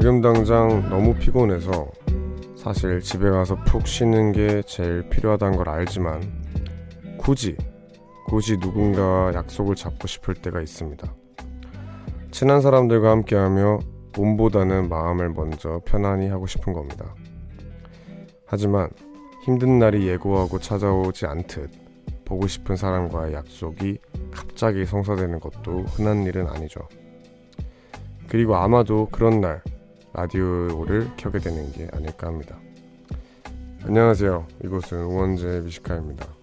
지금 당장 너무 피곤해서 사실 집에 가서 푹 쉬는 게 제일 필요하다는 걸 알지만 굳이 굳이 누군가와 약속을 잡고 싶을 때가 있습니다. 친한 사람들과 함께하며 몸보다는 마음을 먼저 편안히 하고 싶은 겁니다. 하지만 힘든 날이 예고하고 찾아오지 않듯 보고 싶은 사람과의 약속이 갑자기 성사되는 것도 흔한 일은 아니죠. 그리고 아마도 그런 날 라디오를 켜게 되는 게 아닐까 합니다. 안녕하세요. 이곳은 우원재 미식카입니다.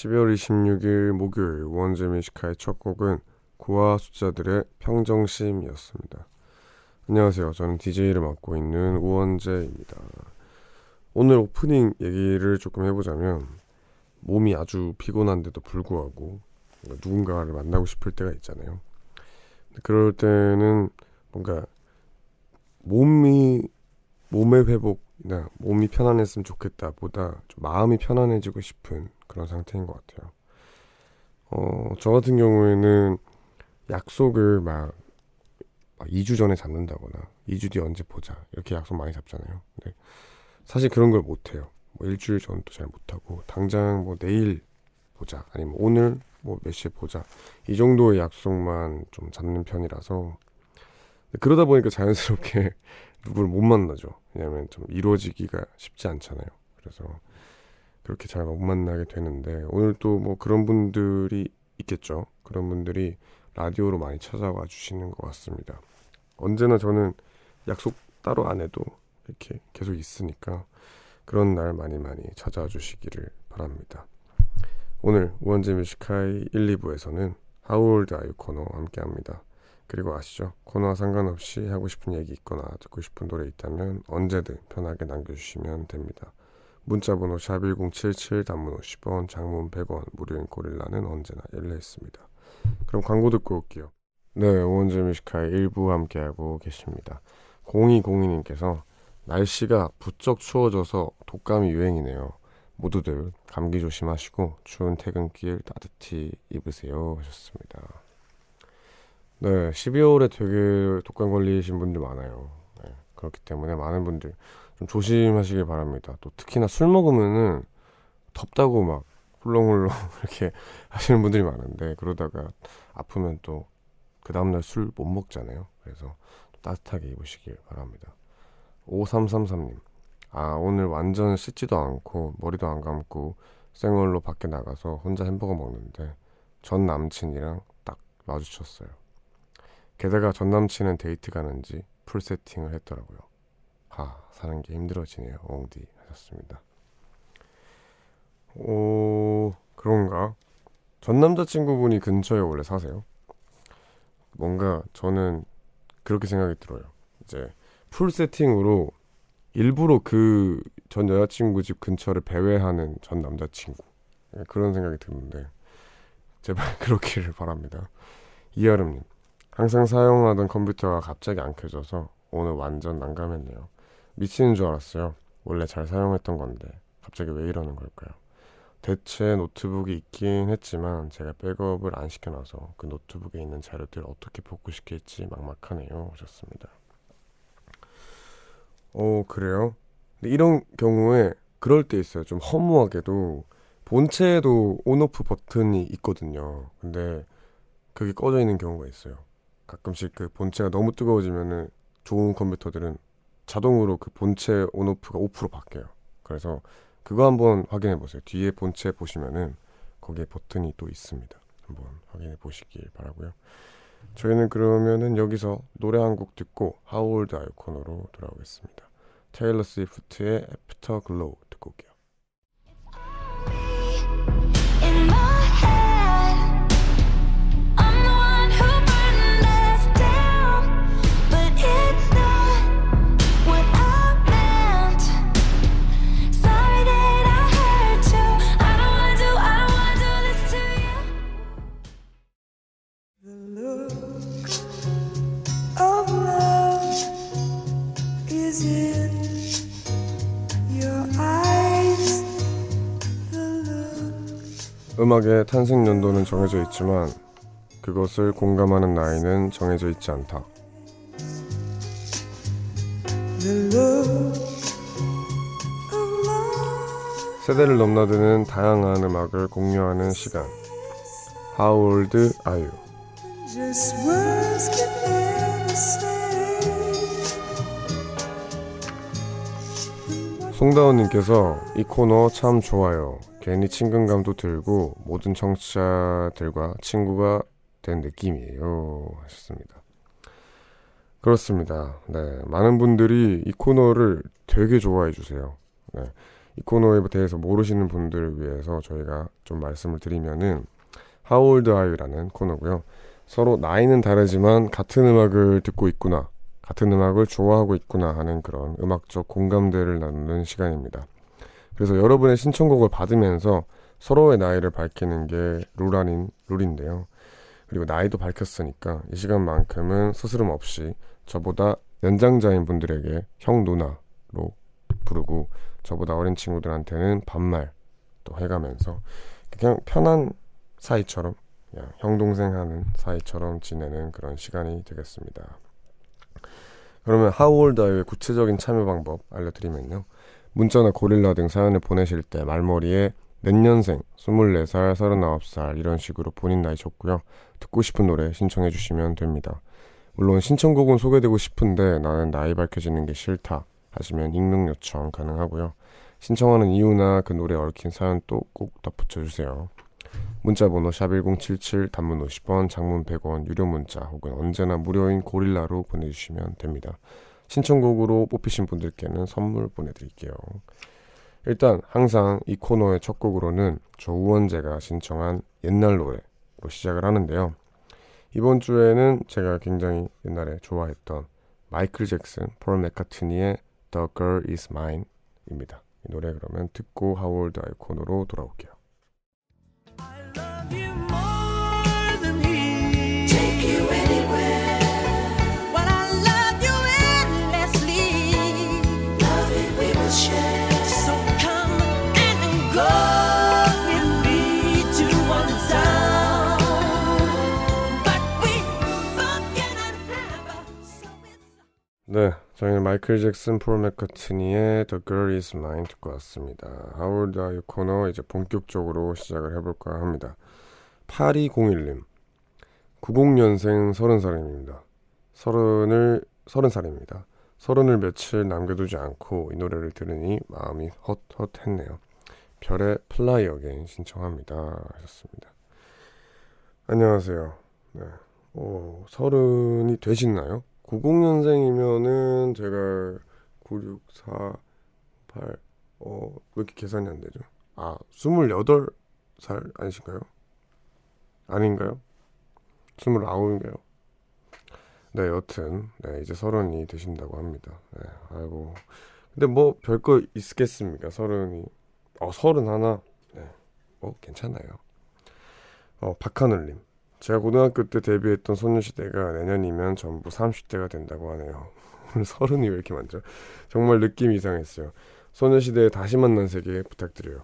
12월 26일 목요일 원제 미식카의 첫 곡은 구화 숫자들의 평정심이었습니다. 안녕하세요. 저는 DJ를 맡고 있는 우원재입니다. 오늘 오프닝 얘기를 조금 해보자면 몸이 아주 피곤한데도 불구하고 누군가를 만나고 싶을 때가 있잖아요. 그럴 때는 뭔가 몸이 몸의 회복이나 몸이 편안했으면 좋겠다 보다 좀 마음이 편안해지고 싶은 그런 상태인 것 같아요. 어, 저 같은 경우에는 약속을 막, 막 2주 전에 잡는다거나 2주 뒤에 언제 보자 이렇게 약속 많이 잡잖아요. 근데 사실 그런 걸 못해요. 뭐 일주일 전도 잘 못하고 당장 뭐 내일 보자 아니면 오늘 뭐 몇 시에 보자 이 정도의 약속만 좀 잡는 편이라서 그러다 보니까 자연스럽게 누구를 못 만나죠. 왜냐하면 좀 이루어지기가 쉽지 않잖아요. 그래서 그렇게 잘 못 만나게 되는데 오늘 또 뭐 그런 분들이 있겠죠. 그런 분들이 라디오로 많이 찾아와 주시는 것 같습니다. 언제나 저는 약속 따로 안 해도 이렇게 계속 있으니까 그런 날 많이 많이 찾아와 주시기를 바랍니다. 오늘 우원재 뮤지카이 1, 2부에서는 하울드 아유 코너 함께 합니다. 그리고 아시죠? 코너와 상관없이 하고 싶은 얘기 있거나 듣고 싶은 노래 있다면 언제든 편하게 남겨주시면 됩니다. 문자번호 샵1077 단문 50원 장문 100원 무료인 고릴라는 언제나 열려있습니다. 그럼 광고 듣고 올게요. 네, 우원재의 Music High 일부 함께하고 계십니다. 0202님께서 날씨가 부쩍 추워져서 독감이 유행이네요. 모두들 감기 조심하시고 추운 퇴근길 따뜻히 입으세요 하셨습니다. 네, 12월에 되게 독감 걸리신 분들 많아요. 네, 그렇기 때문에 많은 분들 좀 조심하시길 바랍니다. 또 특히나 술 먹으면은 덥다고 막 훌렁훌렁 이렇게 하시는 분들이 많은데 그러다가 아프면 또 그 다음날 술 못 먹잖아요. 그래서 따뜻하게 입으시길 바랍니다. 5333님. 아, 오늘 완전 씻지도 않고 머리도 안 감고 생얼로 밖에 나가서 혼자 햄버거 먹는데 전 남친이랑 딱 마주쳤어요. 게다가 전 남친은 데이트 가는지 full setting을 했더라고요. 하, 사는 게 힘들어지네요. 엉디 하셨습니다. 오, 그런가? 전 남자친구분이 근처에 원래 사세요? 뭔가 저는 그렇게 생각이 들어요. 이제 full setting으로 일부러 그 전 여자친구 집 근처를 배회하는 전 남자친구 네, 그런 생각이 드는데 제발 그렇기를 바랍니다. 이여름님 항상 사용하던 컴퓨터가 갑자기 안 켜져서 오늘 완전 난감했네요. 미치는 줄 알았어요. 원래 잘 사용했던 건데 갑자기 왜 이러는 걸까요? 대체 노트북이 있긴 했지만 제가 백업을 안 시켜놔서 그 노트북에 있는 자료들 어떻게 복구시킬지 막막하네요. 하셨습니다. 어 그래요? 이런 경우에 그럴 때 있어요. 좀 허무하게도 본체에도 온오프 버튼이 있거든요. 근데 그게 꺼져 있는 경우가 있어요. 가끔씩 그 본체가 너무 뜨거워지면은 좋은 컴퓨터들은 자동으로 그 본체 온오프가 오프로 바뀌어요. 그래서 그거 한번 확인해 보세요. 뒤에 본체 보시면은 거기에 버튼이 또 있습니다. 한번 확인해 보시길 바라고요. 저희는 그러면은 여기서 노래 한 곡 듣고 하울드 아이콘으로 돌아오겠습니다. 테일러 스위프트의 애프터 글로우 듣고 올게요. 음악의 탄생 연도는 정해져 있지만 그것을 공감하는 나이는 정해져 있지 않다. 세대를 넘나드는 다양한 음악을 공유하는 시간. How old are you? 송다운님께서 이 코너 참 좋아요. 괜히 친근감도 들고 모든 청취자들과 친구가 된 느낌이에요. 하셨습니다. 그렇습니다. 네. 많은 분들이 이 코너를 되게 좋아해 주세요. 네. 이 코너에 대해서 모르시는 분들을 위해서 저희가 좀 말씀을 드리면은 are you라는 코너고요. 서로 나이는 다르지만 같은 음악을 듣고 있구나. 같은 음악을 좋아하고 있구나 하는 그런 음악적 공감대를 나누는 시간입니다. 그래서 여러분의 신청곡을 받으면서 서로의 나이를 밝히는 게 룰 아닌 룰인데요. 그리고 나이도 밝혔으니까 이 시간만큼은 스스럼 없이 저보다 연장자인 분들에게 형 누나로 부르고 저보다 어린 친구들한테는 반말 또 해가면서 그냥 편한 사이처럼 그냥 형 동생 하는 사이처럼 지내는 그런 시간이 되겠습니다. 그러면 하우올다의 구체적인 참여 방법 알려드리면요. 문자나 고릴라 등 사연을 보내실 때 말머리에 몇 년생, 24살, 39살 이런 식으로 본인 나이 적고요. 듣고 싶은 노래 신청해 주시면 됩니다. 물론 신청곡은 소개되고 싶은데 나는 나이 밝혀지는 게 싫다 하시면 익명 요청 가능하고요. 신청하는 이유나 그 노래 얽힌 사연 또꼭 덧붙여 주세요. 문자 번호 샵1077 단문 50원 장문 100원 유료 문자 혹은 언제나 무료인 고릴라로 보내주시면 됩니다. 신청곡으로 뽑히신 분들께는 선물 보내드릴게요. 일단 항상 이 코너의 첫 곡으로는 저 우원재가 신청한 옛날 노래로 시작을 하는데요. 이번 주에는 제가 굉장히 옛날에 좋아했던 마이클 잭슨, 폴 맥카트니의 The Girl Is Mine 입니다. 이 노래 그러면 듣고 하월드 아이 코너로 돌아올게요. 네, 저희는 마이클 잭슨, 폴 맥카트니의 The Girl Is Mine 듣고 왔습니다. How old are you 코너 이제 본격적으로 시작을 해볼까 합니다. 8201님, 90년생 30살입니다. 서른을, 30살입니다. 서른을 며칠 남겨두지 않고 이 노래를 들으니 마음이 헛헛했네요. 별의 Fly Again 신청합니다. 하셨습니다. 안녕하세요. 네. 오, 서른이 되시나요? 90년생이면은 제가 96, 4, 8, 어, 왜 이렇게 계산이 안 되죠? 아, 28살 아니신가요? 아닌가요? 29인가요? 네, 여튼, 네, 이제 서른이 되신다고 합니다. 네, 아이고. 근데 뭐, 별거 있겠습니까? 서른이. 어, 서른 하나? 네, 어, 괜찮아요. 어, 박하늘님. 제가 고등학교 때 데뷔했던 소녀시대가 내년이면 전부 30대가 된다고 하네요. 오늘 서른이 왜 이렇게 많죠? 정말 느낌이 이상했어요. 소녀시대에 다시 만난 세계 부탁드려요.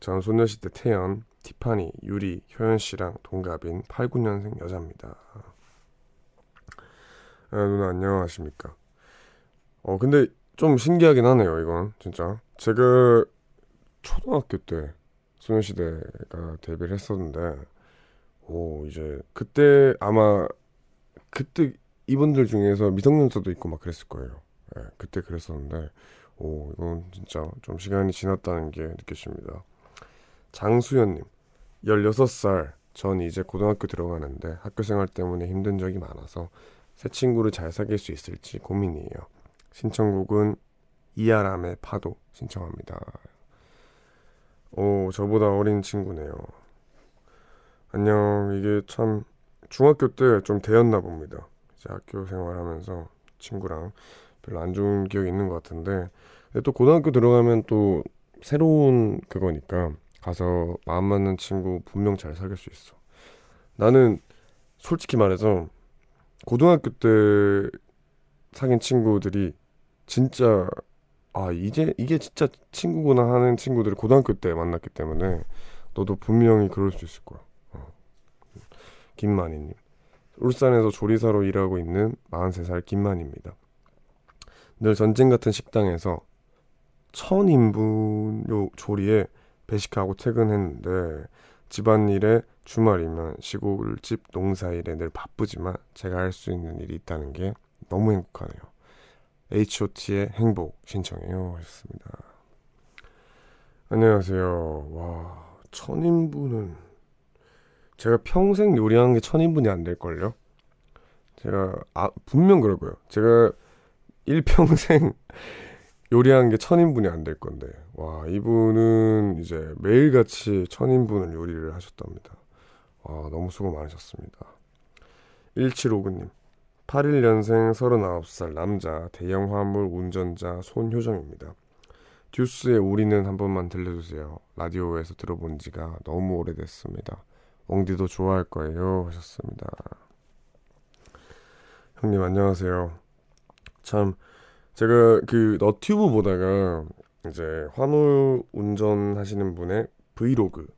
전 소녀시대 태연, 티파니, 유리, 효연 씨랑 동갑인 8, 9년생 여자입니다. 아, 누나 안녕하십니까? 어 근데 좀 신기하긴 하네요 이건 진짜 제가 초등학교 때 소녀시대가 데뷔를 했었는데 오 이제 그때 아마 그때 이분들 중에서 미성년자도 있고 막 그랬을 거예요. 네, 그때 그랬었는데 오 이건 진짜 좀 시간이 지났다는 게 느껴집니다. 장수연님 16살 전 이제 고등학교 들어가는데 학교 생활 때문에 힘든 적이 많아서 새 친구를 잘 사귈 수 있을지 고민이에요. 신청곡은 이아람의 파도 신청합니다. 오 저보다 어린 친구네요. 안녕. 이게 참 중학교 때 좀 되었나 봅니다. 이제 학교 생활하면서 친구랑 별로 안 좋은 기억이 있는 것 같은데 또 고등학교 들어가면 또 새로운 그거니까 가서 마음 맞는 친구 분명 잘 사귈 수 있어. 나는 솔직히 말해서 고등학교 때 사귄 친구들이 진짜 아 이제 이게 진짜 친구구나 하는 친구들을 고등학교 때 만났기 때문에 너도 분명히 그럴 수 있을 거야. 어. 김만희님. 울산에서 조리사로 일하고 있는 43살 김만희입니다. 늘 전쟁 같은 식당에서 천 인분 요 조리에 배식하고 퇴근했는데 집안일에 주말이면 시골집 농사일에 늘 바쁘지만 제가 할 수 있는 일이 있다는 게 너무 행복하네요. H.O.T의 행복 신청해요 하셨습니다. 안녕하세요. 와, 천인분은 제가 평생 요리한 게 천인분이 안 될걸요? 제가 아, 분명 거예요. 제가 일평생 요리한 게 천인분이 안 될 건데 와 이분은 이제 매일같이 천인분을 요리를 하셨답니다. 와 너무 수고 많으셨습니다. 1759님 81년생 39살 남자 대형 화물 운전자 손효정입니다. 듀스의 우리는 한 번만 들려주세요. 라디오에서 들어본 지가 너무 오래됐습니다. 엉디도 좋아할 거예요 하셨습니다. 형님 안녕하세요. 참 제가 그 너튜브 보다가 이제 화물 운전하시는 분의 브이로그를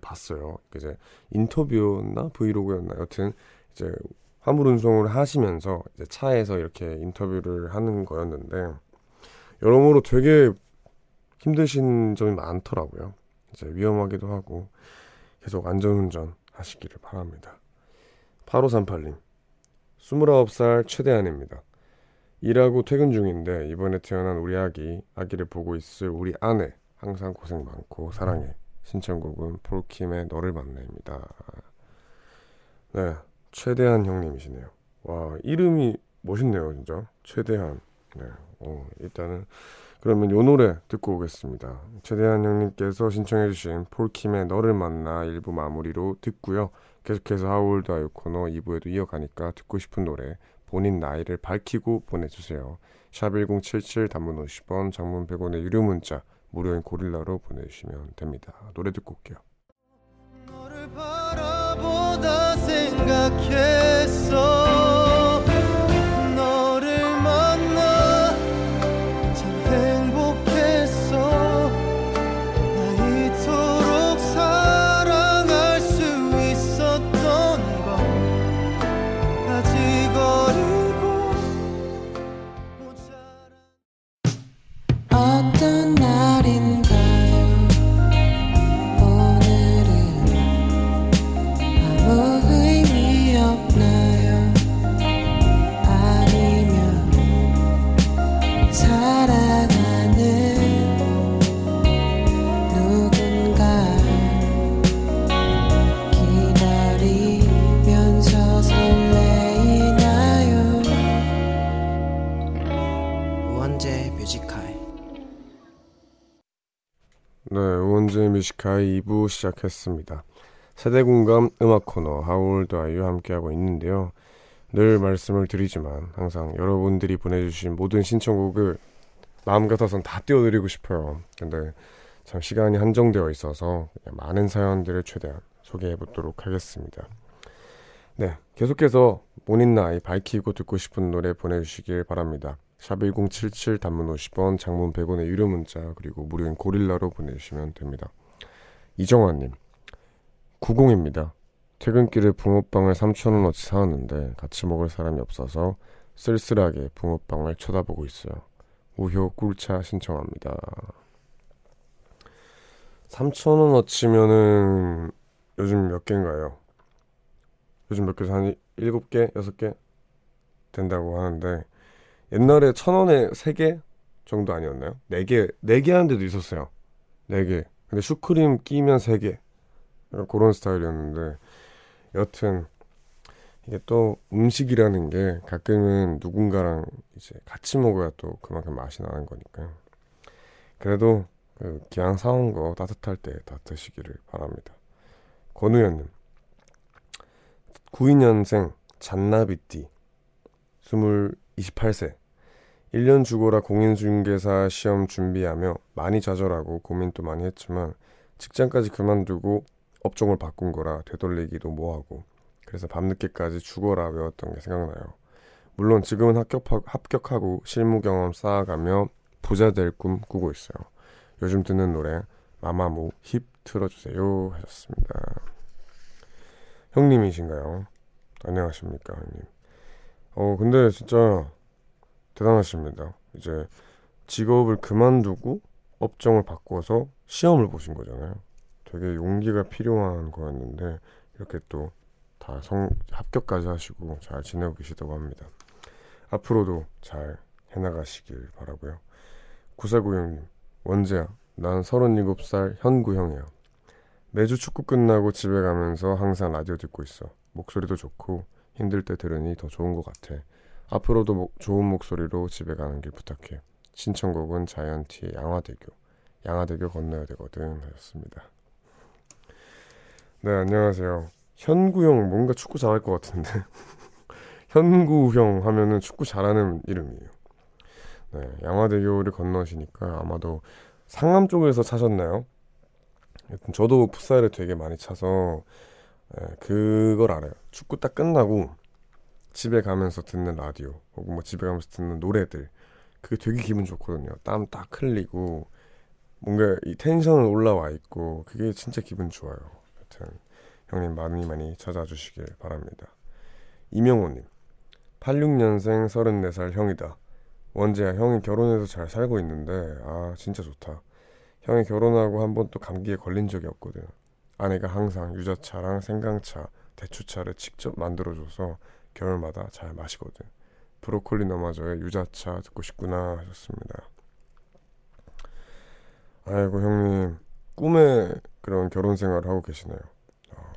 봤어요. 이제 인터뷰였나 브이로그였나 여튼 이제 화물 운송을 하시면서 이제 차에서 이렇게 인터뷰를 하는 거였는데 여러모로 되게 힘드신 점이 많더라고요. 이제 위험하기도 하고 계속 안전운전 하시기를 바랍니다. 8538님 29살 최대한입니다. 일하고 퇴근 중인데 이번에 태어난 우리 아기 아기를 보고 있을 우리 아내 항상 고생 많고 사랑해 신청곡은 폴킴의 너를 만나입니다. 네 최대한 형님이시네요. 와 이름이 멋있네요 진짜 최대한. 네 어, 일단은 그러면 요 노래 듣고 오겠습니다. 최대한 형님께서 신청해주신 폴킴의 너를 만나 1부 마무리로 듣고요. 계속해서 하울드 아유 코너 2부에도 이어가니까 듣고 싶은 노래 본인 나이를 밝히고 보내주세요. 샵 1077 단문 50원, 장문 100원의 유료 문자, 무료인 고릴라로 보내주시면 됩니다. 노래 듣고 올게요. 너를 바라보다 생각했어 뮤지카이 2부 시작했습니다. 세대공감 음악 코너 하울드 아이유 함께하고 있는데요. 늘 말씀을 드리지만 항상 여러분들이 보내주신 모든 신청곡을 마음 같아선 다 띄워드리고 싶어요. 근데 참 시간이 한정되어 있어서 많은 사연들을 최대한 소개해보도록 하겠습니다. 네, 계속해서 본인 나이 밝히고 듣고 싶은 노래 보내주시길 바랍니다. 샵1077 단문 50원, 장문 100원의 유료 문자 그리고 무료인 고릴라로 보내주시면 됩니다. 이정환님 90입니다. 퇴근길에 붕어빵을 3천원어치 사왔는데 같이 먹을 사람이 없어서 쓸쓸하게 붕어빵을 쳐다보고 있어요. 우효 꿀차 신청합니다. 3천원어치면은 요즘 몇 개인가요? 요즘 몇 개에서 한 7개? 6개? 된다고 하는데 옛날에 천원에 3개 정도 아니었나요? 4개, 4개 하는 데도 있었어요. 4개. 근데 슈크림 끼면 3개. 그런 스타일이었는데, 여튼, 이게 또 음식이라는 게 가끔은 누군가랑 이제 같이 먹어야 또 그만큼 맛이 나는 거니까요. 그래도 그 기왕 사온 거 따뜻할 때 다 드시기를 바랍니다. 권우현님, 92년생 잔나비띠, 20, 28세, 1년 죽어라 공인중개사 시험 준비하며 많이 좌절하고 고민도 많이 했지만 직장까지 그만두고 업종을 바꾼 거라 되돌리기도 뭐하고 그래서 밤늦게까지 죽어라 외웠던 게 생각나요. 물론 지금은 합격, 합격하고 실무 경험 쌓아가며 부자 될 꿈 꾸고 있어요. 요즘 듣는 노래 마마무 힙 틀어주세요 하셨습니다. 형님이신가요? 안녕하십니까 형님. 어 근데 진짜 대단하십니다. 이제 직업을 그만두고 업종을 바꿔서 시험을 보신 거잖아요. 되게 용기가 필요한 거였는데 이렇게 또 다 성 합격까지 하시고 잘 지내고 계시다고 합니다. 앞으로도 잘 해나가시길 바라고요. 구사구형님 원재야 난 37살 현구형이야. 매주 축구 끝나고 집에 가면서 항상 라디오 듣고 있어. 목소리도 좋고 힘들 때 들으니 더 좋은 것 같아. 앞으로도 mo, 좋은 목소리로 집에 가는 길 부탁해. 신청곡은 자이언티의 양화대교. 양화대교 건너야 되거든 하셨습니다. 네 안녕하세요. 현구형 뭔가 축구 잘할 것 같은데 현구형 하면은 축구 잘하는 이름이에요. 네 양화대교를 건너시니까 아마도 상암 쪽에서 차셨나요? 저도 풋살을 되게 많이 차서 네, 그걸 알아요. 축구 딱 끝나고 집에 가면서 듣는 라디오 혹은 뭐 집에 가면서 듣는 노래들 그게 되게 기분 좋거든요. 땀 딱 흘리고 뭔가 이 텐션은 올라와 있고 그게 진짜 기분 좋아요. 하여튼 형님 많이 많이 찾아주시길 바랍니다. 이명호님 86년생 34살 형이다. 원재야 형이 결혼해서 잘 살고 있는데 아 진짜 좋다. 형이 결혼하고 한 번 또 감기에 걸린 적이 없거든. 아내가 항상 유자차랑 생강차, 대추차를 직접 만들어줘서 겨울마다 잘 마시거든. 브로콜리 너마저의 유자차 듣고 싶구나 하셨습니다. 아이고 형님 꿈의 그런 결혼 생활을 하고 계시네요. 어,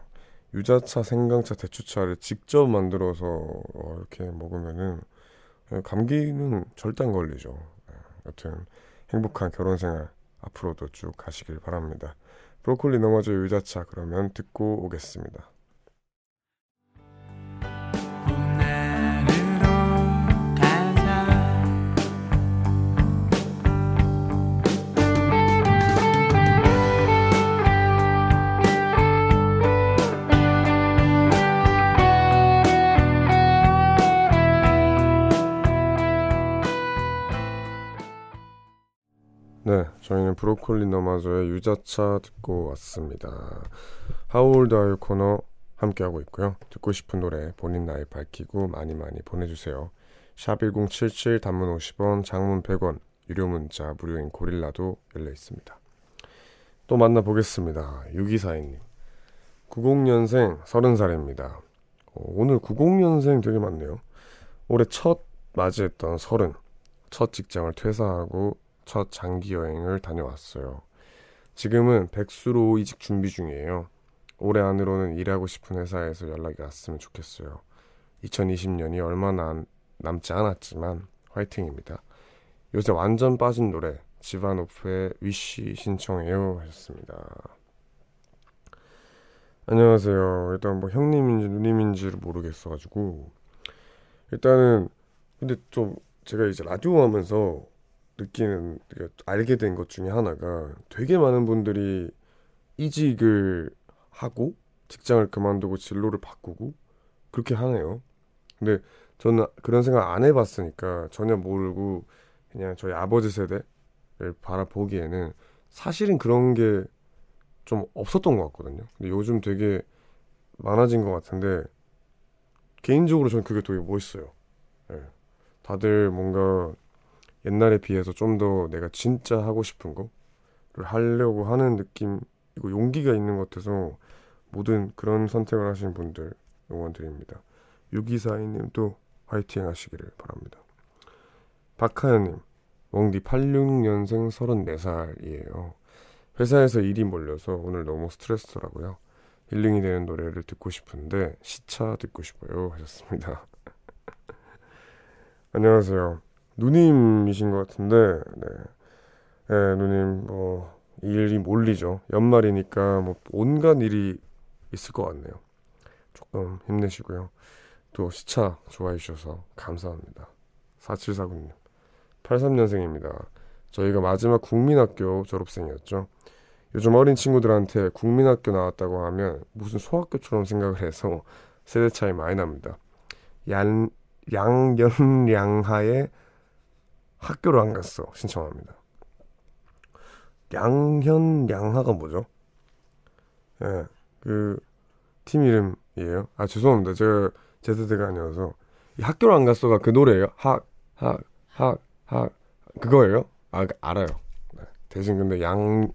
유자차, 생강차, 대추차를 직접 만들어서 어, 이렇게 먹으면은 감기는 절대 안 걸리죠. 네, 여튼 행복한 결혼 생활 앞으로도 쭉 가시길 바랍니다. 브로콜리 너마저 유자차 그러면 듣고 오겠습니다. 저희는 브로콜리 너마저의 유자차 듣고 왔습니다. 하울드 아유 코너 함께하고 있고요. 듣고 싶은 노래 본인 나이 밝히고 많이 많이 보내주세요. 샵 1077 단문 50원, 장문 100원, 유료 문자 무료인 고릴라도 열려 있습니다. 또 만나보겠습니다. 6242님. 90년생 30살입니다. 어, 오늘 90년생 되게 많네요. 올해 첫 맞이했던 30. 첫 직장을 퇴사하고 첫 장기 여행을 다녀왔어요. 지금은 백수로 이직 준비 중이에요. 올해 안으로는 일하고 싶은 회사에서 연락이 왔으면 좋겠어요. 2020년이 얼마 남, 남지 않았지만 화이팅입니다. 요새 완전 빠진 노래 지바노프의 위시 신청해요 하셨습니다. 안녕하세요. 일단 뭐 형님인지 누님인지를 모르겠어가지고 일단은 근데 좀 제가 이제 라디오 하면서 느끼는 알게 된 것 중에 하나가 되게 많은 분들이 이직을 하고 직장을 그만두고 진로를 바꾸고 그렇게 하네요. 근데 저는 그런 생각 안 해봤으니까 전혀 모르고 그냥 저희 아버지 세대를 바라보기에는 사실은 그런 게 좀 없었던 것 같거든요. 근데 요즘 되게 많아진 것 같은데 개인적으로 저는 그게 되게 멋있어요. 네. 다들 뭔가 옛날에 비해서 좀 더 내가 진짜 하고 싶은 거를 하려고 하는 느낌이고 용기가 있는 것 같아서 모든 그런 선택을 하신 분들 응원 드립니다. 6242님도 화이팅 하시기를 바랍니다. 박하연님, 웡디 86년생 34살이에요. 회사에서 일이 몰려서 오늘 너무 스트레스더라고요. 힐링이 되는 노래를 듣고 싶은데 시차 듣고 싶어요 하셨습니다. 안녕하세요. 누님이신 것 같은데, 네. 네, 누님, 뭐, 일이 몰리죠. 연말이니까 뭐, 온갖 일이 있을 것 같네요. 조금 힘내시고요. 또 시차 좋아해 주셔서 감사합니다. 4749님. 83년생입니다. 저희가 마지막 국민학교 졸업생이었죠. 요즘 어린 친구들한테 국민학교 나왔다고 하면 무슨 소학교처럼 생각을 해서 세대 차이 많이 납니다. 양, 양연량하에 학교를 안 갔어. 신청합니다. 량현 량하가 뭐죠? 예, 그 팀 이름이에요. 아 죄송합니다. 제가 제 세대가 아니어서 학교를 안 갔어가 그 노래예요. 학학학학 그거예요? 아 알아요. 네. 대신 근데 양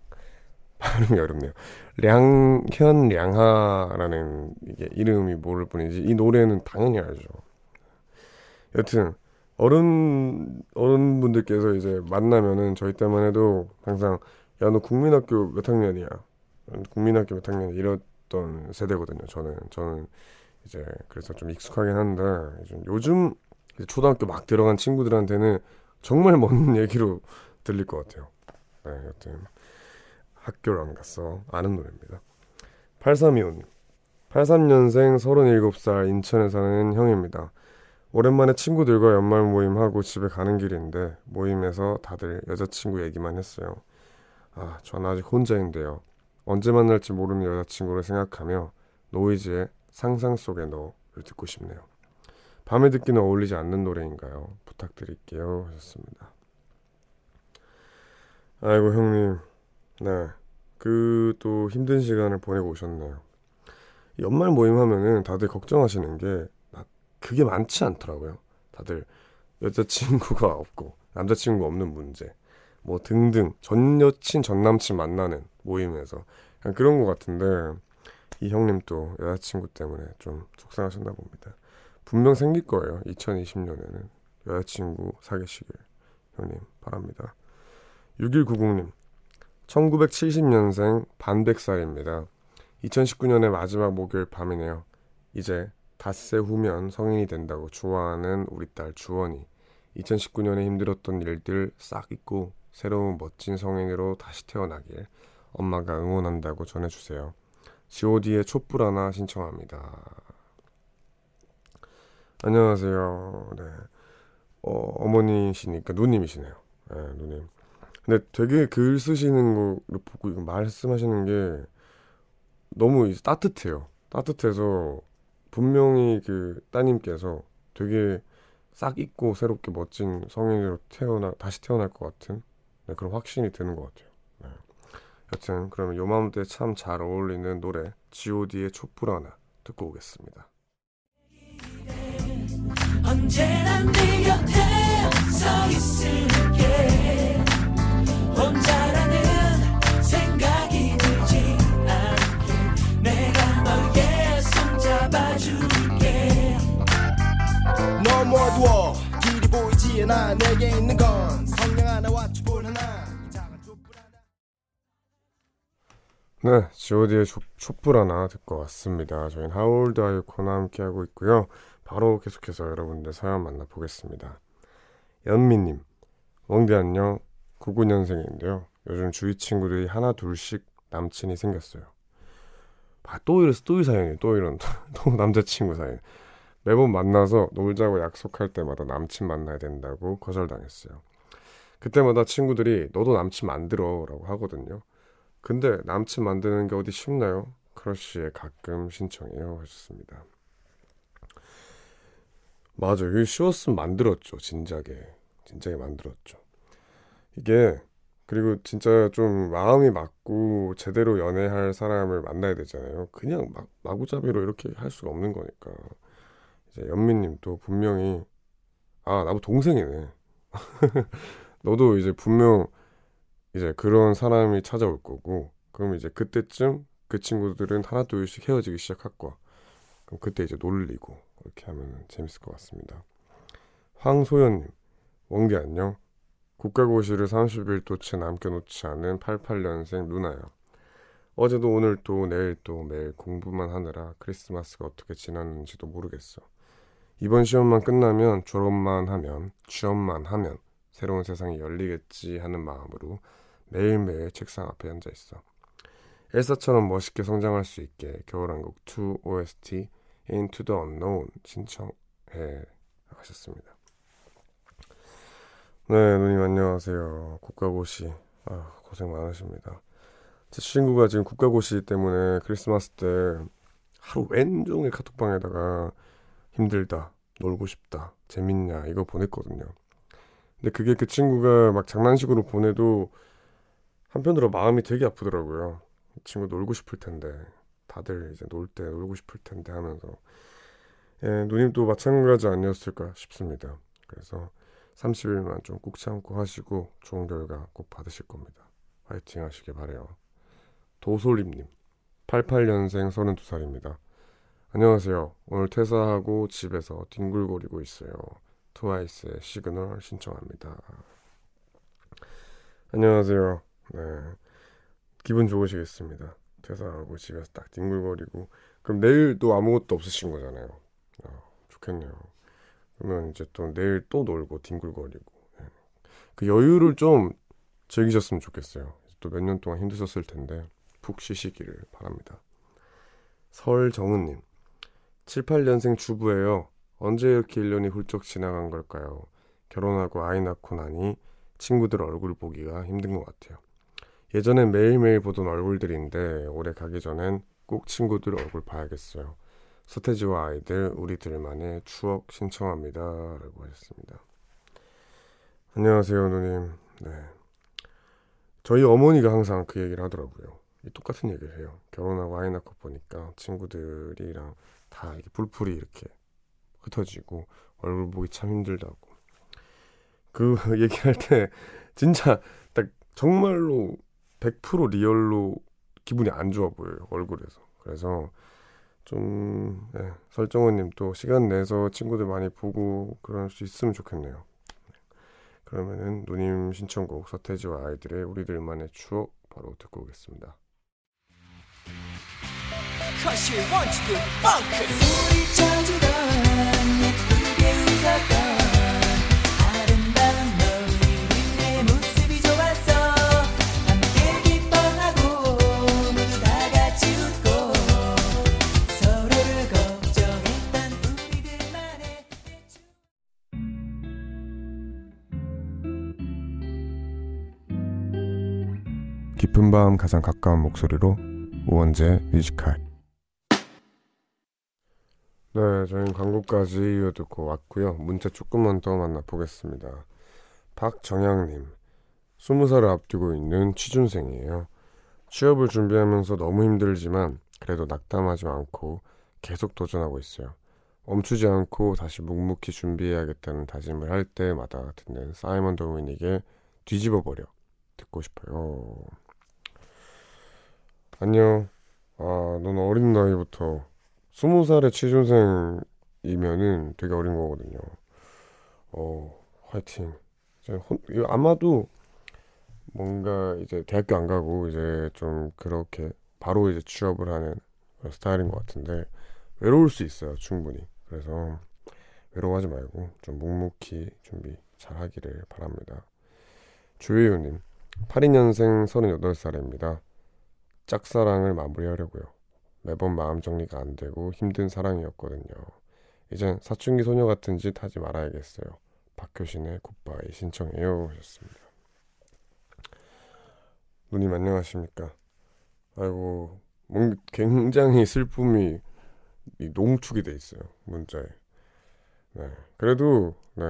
발음이 어렵네요. 량현 량하라는 이게 이름이 모를 뿐이지 이 노래는 당연히 알죠. 여튼 어른 어른분들께서 이제 만나면은 저희 때만 해도 항상 야 너 국민학교 몇 학년이야? 국민학교 몇 학년 이랬던 세대거든요. 저는 저는 이제 그래서 좀 익숙하긴 한데 요즘 초등학교 막 들어간 친구들한테는 정말 먼 얘기로 들릴 것 같아요. 네, 여튼 학교를 안 갔어 아는 노래입니다. 8325님 83년생 37살 인천에 사는 형입니다. 오랜만에 친구들과 연말 모임하고 집에 가는 길인데 모임에서 다들 여자친구 얘기만 했어요. 아, 전 아직 혼자인데요. 언제 만날지 모르는 여자친구를 생각하며 노이즈의 상상 속의 너를 듣고 싶네요. 밤에 듣기는 어울리지 않는 노래인가요? 부탁드릴게요. 하셨습니다. 아이고 형님, 네, 그 또 힘든 시간을 보내고 오셨네요. 연말 모임 하면은 다들 걱정하시는 게 그게 많지 않더라고요. 다들 여자친구가 없고 남자친구가 없는 문제 뭐 등등 전 여친 전 남친 만나는 모임에서 그런 것 같은데 이 형님 또 여자친구 때문에 좀 속상하셨나 봅니다. 분명 생길 거예요. 2020년에는 여자친구 사귀시길 형님 바랍니다. 6190님 1970년생 반백살입니다. 2019년의 마지막 목요일 밤이네요. 이제 닷새 후면 성인이 된다고 좋아하는 우리 딸 주원이 2019년에 힘들었던 일들 싹 잊고 새로운 멋진 성인으로 다시 태어나길 엄마가 응원한다고 전해주세요. god의 촛불 하나 신청합니다. 안녕하세요. 네. 어, 어머니시니까 누님이시네요. 네, 누님. 근데 되게 글 쓰시는 거를 보고 말씀하시는 게 너무 따뜻해요. 따뜻해서 분명히 그 따님께서 되게 싹 잊고 새롭게 멋진 성인으로 태어나 다시 태어날 것 같은 네, 그런 확신이 드는 것 같아요. 네. 여튼 그러면 요맘때 참 잘 어울리는 노래 G.O.D의 촛불 하나 듣고 오겠습니다. 언제나 네 곁에 서 있을 않아 내게 있는 건 성냥 하나와 촛불 하나 네, G.O.D의 촛불 하나 듣고 왔습니다. 저희는 하울드 아이코나 함께하고 있고요. 바로 계속해서 여러분들 사연 만나보겠습니다. 연미님, 웡디 안녕. 99년생인데요. 요즘 주위 친구들이 하나 둘씩 남친이 생겼어요. 아, 또 이런 또이 사연이 또 이런 또 남자친구 사연. 매번 만나서 놀자고 약속할 때마다 남친 만나야 된다고 거절당했어요. 그때마다 친구들이 너도 남친 만들어 라고 하거든요. 근데 남친 만드는 게 어디 쉽나요? 크러쉬에 가끔 신청해요 하셨습니다. 맞아요. 이게 쉬웠으면 만들었죠. 진작에. 진작에 만들었죠. 이게 그리고 진짜 좀 마음이 맞고 제대로 연애할 사람을 만나야 되잖아요. 그냥 막 마구잡이로 이렇게 할 수가 없는 거니까. 연민님도 분명히 아 나도 동생이네. 너도 이제 분명 이제 그런 사람이 찾아올 거고 그럼 이제 그때쯤 그 친구들은 하나 둘씩 헤어지기 시작할 거야. 그럼 그때 이제 놀리고 그렇게 하면 재밌을 것 같습니다. 황소연님, 원기 안녕. 국가고시를 30일도 채 남겨놓지 않은 88년생 누나요. 어제도 오늘도 내일도 매일 공부만 하느라 크리스마스가 어떻게 지났는지도 모르겠어. 이번 시험만 끝나면 졸업만 하면 취업만 하면 새로운 세상이 열리겠지 하는 마음으로 매일매일 책상 앞에 앉아 있어. 엘사처럼 멋있게 성장할 수 있게 겨울왕국 2 OST Into the Unknown 신청해 하셨습니다. 네, 누님 안녕하세요. 국가고시 아, 고생 많으십니다. 제 친구가 지금 국가고시 때문에 크리스마스 때 하루 왼종일 카톡방에다가 힘들다, 놀고 싶다, 재밌냐 이거 보냈거든요. 근데 그게 그 친구가 막 장난식으로 보내도 한편으로 마음이 되게 아프더라고요. 친구 놀고 싶을 텐데 다들 이제 놀 때 놀고 싶을 텐데 하면서 예, 누님도 마찬가지 아니었을까 싶습니다. 그래서 30일만 좀 꾹 참고 하시고 좋은 결과 꼭 받으실 겁니다. 화이팅 하시길 바래요. 도솔림님 88년생 32살입니다. 안녕하세요. 오늘 퇴사하고 집에서 뒹굴거리고 있어요. 트와이스의 시그널 신청합니다. 안녕하세요. 네. 기분 좋으시겠습니다. 퇴사하고 집에서 딱 뒹굴거리고 그럼 내일도 아무것도 없으신 거잖아요. 아, 좋겠네요. 그러면 이제 또 내일 또 놀고 뒹굴거리고 네. 그 여유를 좀 즐기셨으면 좋겠어요. 또 몇 년 동안 힘드셨을 텐데 푹 쉬시기를 바랍니다. 설정은님 7, 8년생 주부예요. 언제 이렇게 1년이 훌쩍 지나간 걸까요? 결혼하고 아이 낳고 나니 친구들 얼굴 보기가 힘든 것 같아요. 예전엔 매일매일 보던 얼굴들인데 올해 가기 전엔 꼭 친구들 얼굴 봐야겠어요. 서태지와 아이들 우리들만의 추억 신청합니다. 라고 하셨습니다. 안녕하세요 누님. 네. 저희 어머니가 항상 그 얘기를 하더라고요. 똑같은 얘기를 해요. 결혼하고 아이 낳고 보니까 친구들이랑 다 이렇게 불풀이 이렇게 흩어지고 얼굴 보기 참 힘들다고. 그 얘기할 때 진짜 딱 정말로 100% 리얼로 기분이 안 좋아 보여요 얼굴에서. 그래서 좀 네, 설정호님 또 시간 내서 친구들 많이 보고 그럴 수 있으면 좋겠네요. 그러면은 누님 신청곡 서태지와 아이들의 우리들만의 추억 바로 듣고 오겠습니다. Cause you want to do funk 소리쳐주던 예쁘게 웃었던 깊은 밤 가장 가까운 목소리로 우원재 뮤지컬 네, 저희는 광고까지 이어 듣고 왔고요. 문자 조금만 더 만나보겠습니다. 박정양님, 20살을 앞두고 있는 취준생이에요. 취업을 준비하면서 너무 힘들지만 그래도 낙담하지 않고 계속 도전하고 있어요. 멈추지 않고 다시 묵묵히 준비해야겠다는 다짐을 할 때마다 듣는 사이먼 도미닉의 뒤집어 버려 듣고 싶어요. 안녕. 아, 넌 어린 나이부터 스무 살의 취준생이면은 되게 어린 거거든요. 어, 화이팅. 혼, 아마도 뭔가 이제 대학교 안 가고 이제 좀 그렇게 바로 이제 취업을 하는 스타일인 것 같은데 외로울 수 있어요, 충분히. 그래서 외로워하지 말고 좀 묵묵히 준비 잘 하기를 바랍니다. 조혜우님, 82년생 38살입니다. 짝사랑을 마무리하려고요. 매번 마음 정리가 안 되고 힘든 사랑이었거든요. 이젠 사춘기 소녀 같은 짓 하지 말아야겠어요. 박효신의 굿바이 신청해요 하셨습니다. 누님 안녕하십니까? 아이고 뭔 굉장히 슬픔이 농축이 돼 있어요 문자에. 네 그래도 네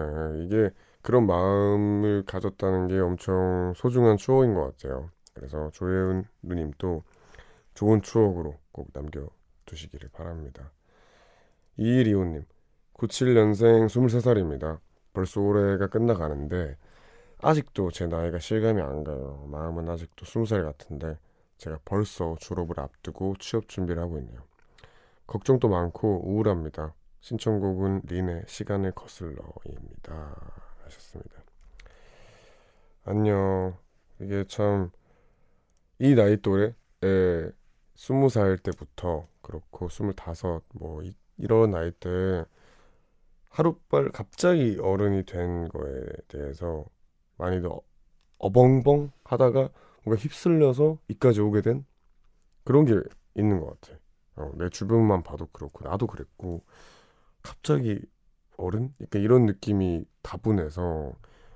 이게 그런 마음을 가졌다는 게 엄청 소중한 추억인 것 같아요. 그래서 조혜은 누님도 좋은 추억으로 꼭 남겨두시기를 바랍니다. 이리오님, 97년생 23살입니다. 벌써 올해가 끝나가는데 아직도 제 나이가 실감이 안 가요. 마음은 아직도 20살 같은데 제가 벌써 졸업을 앞두고 취업 준비를 하고 있네요. 걱정도 많고 우울합니다. 신청곡은 린의 시간을 거슬러입니다. 하셨습니다. 안녕. 이게 참 이 나이 또래에 스무 살 때부터 그렇고 스물다섯 뭐 이, 이런 나이 때 하루빨 갑자기 어른이 된 거에 대해서 많이도 어벙벙 하다가 뭔가 휩쓸려서 이까지 오게 된 그런 게 있는 것 같아. 어, 내 주변만 봐도 그렇고 나도 그랬고 갑자기 어른? 그러니까 이런 느낌이 다분해서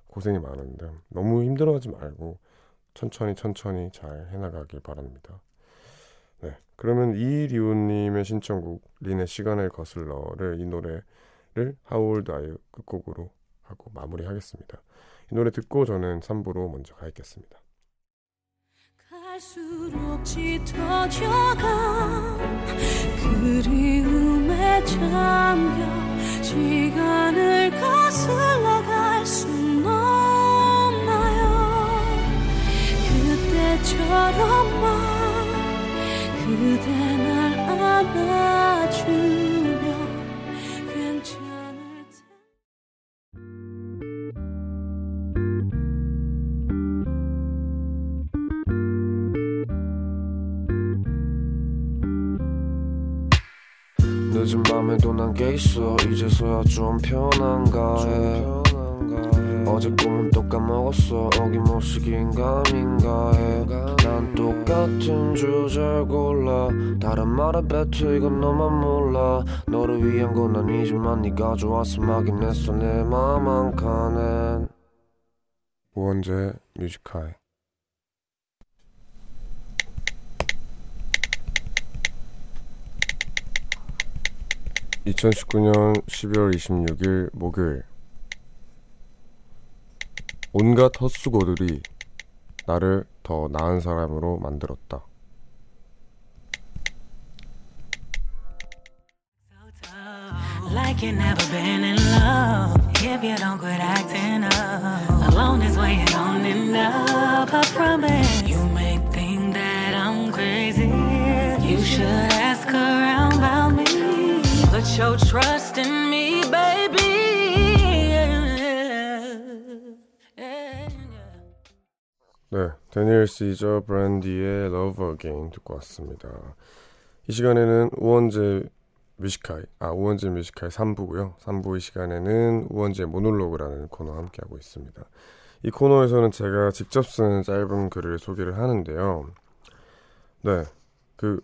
고생이 많은데 너무 힘들어하지 말고 천천히 천천히 잘 해나가길 바랍니다. 네, 그러면 이리우님의 신청곡 린의 시간을 거슬러를 이 노래를 하울드 아이 끝곡으로 하고 마무리하겠습니다. 이 노래 듣고 저는 3부로 먼저 가겠습니다. 갈수록 짙어져가 그리움에 잠겨 시간을 거슬러 갈 순 없나요 그때처럼 늦은 밤에도 난게 있어. 이제서야 좀 편한가 해 어제 꿈은 또 까먹었어. 어김없이 긴가민가 해난 똑같은 주제를 골라. 다른 말에 뱉어 이건 너만 몰라. 너를 위한 건 아니지만 네가 좋아서 막인 했어. 내 맘 한 칸엔. 우원재 뮤직하이 2019년 12월 26일 목요일 온갖 헛수고들이 나를 더 나은 사람으로 만들었다. 네, 데니엘 시저 브랜디의 Love Again 듣고 왔습니다. 이 시간에는 우원재 뮤지카이, 아 우원재 뮤지카이 3부고요. 3부 이 시간에는 우원재 모놀로그라는 코너 함께하고 있습니다. 이 코너에서는 제가 직접 쓴 짧은 글을 소개를 하는데요. 네, 그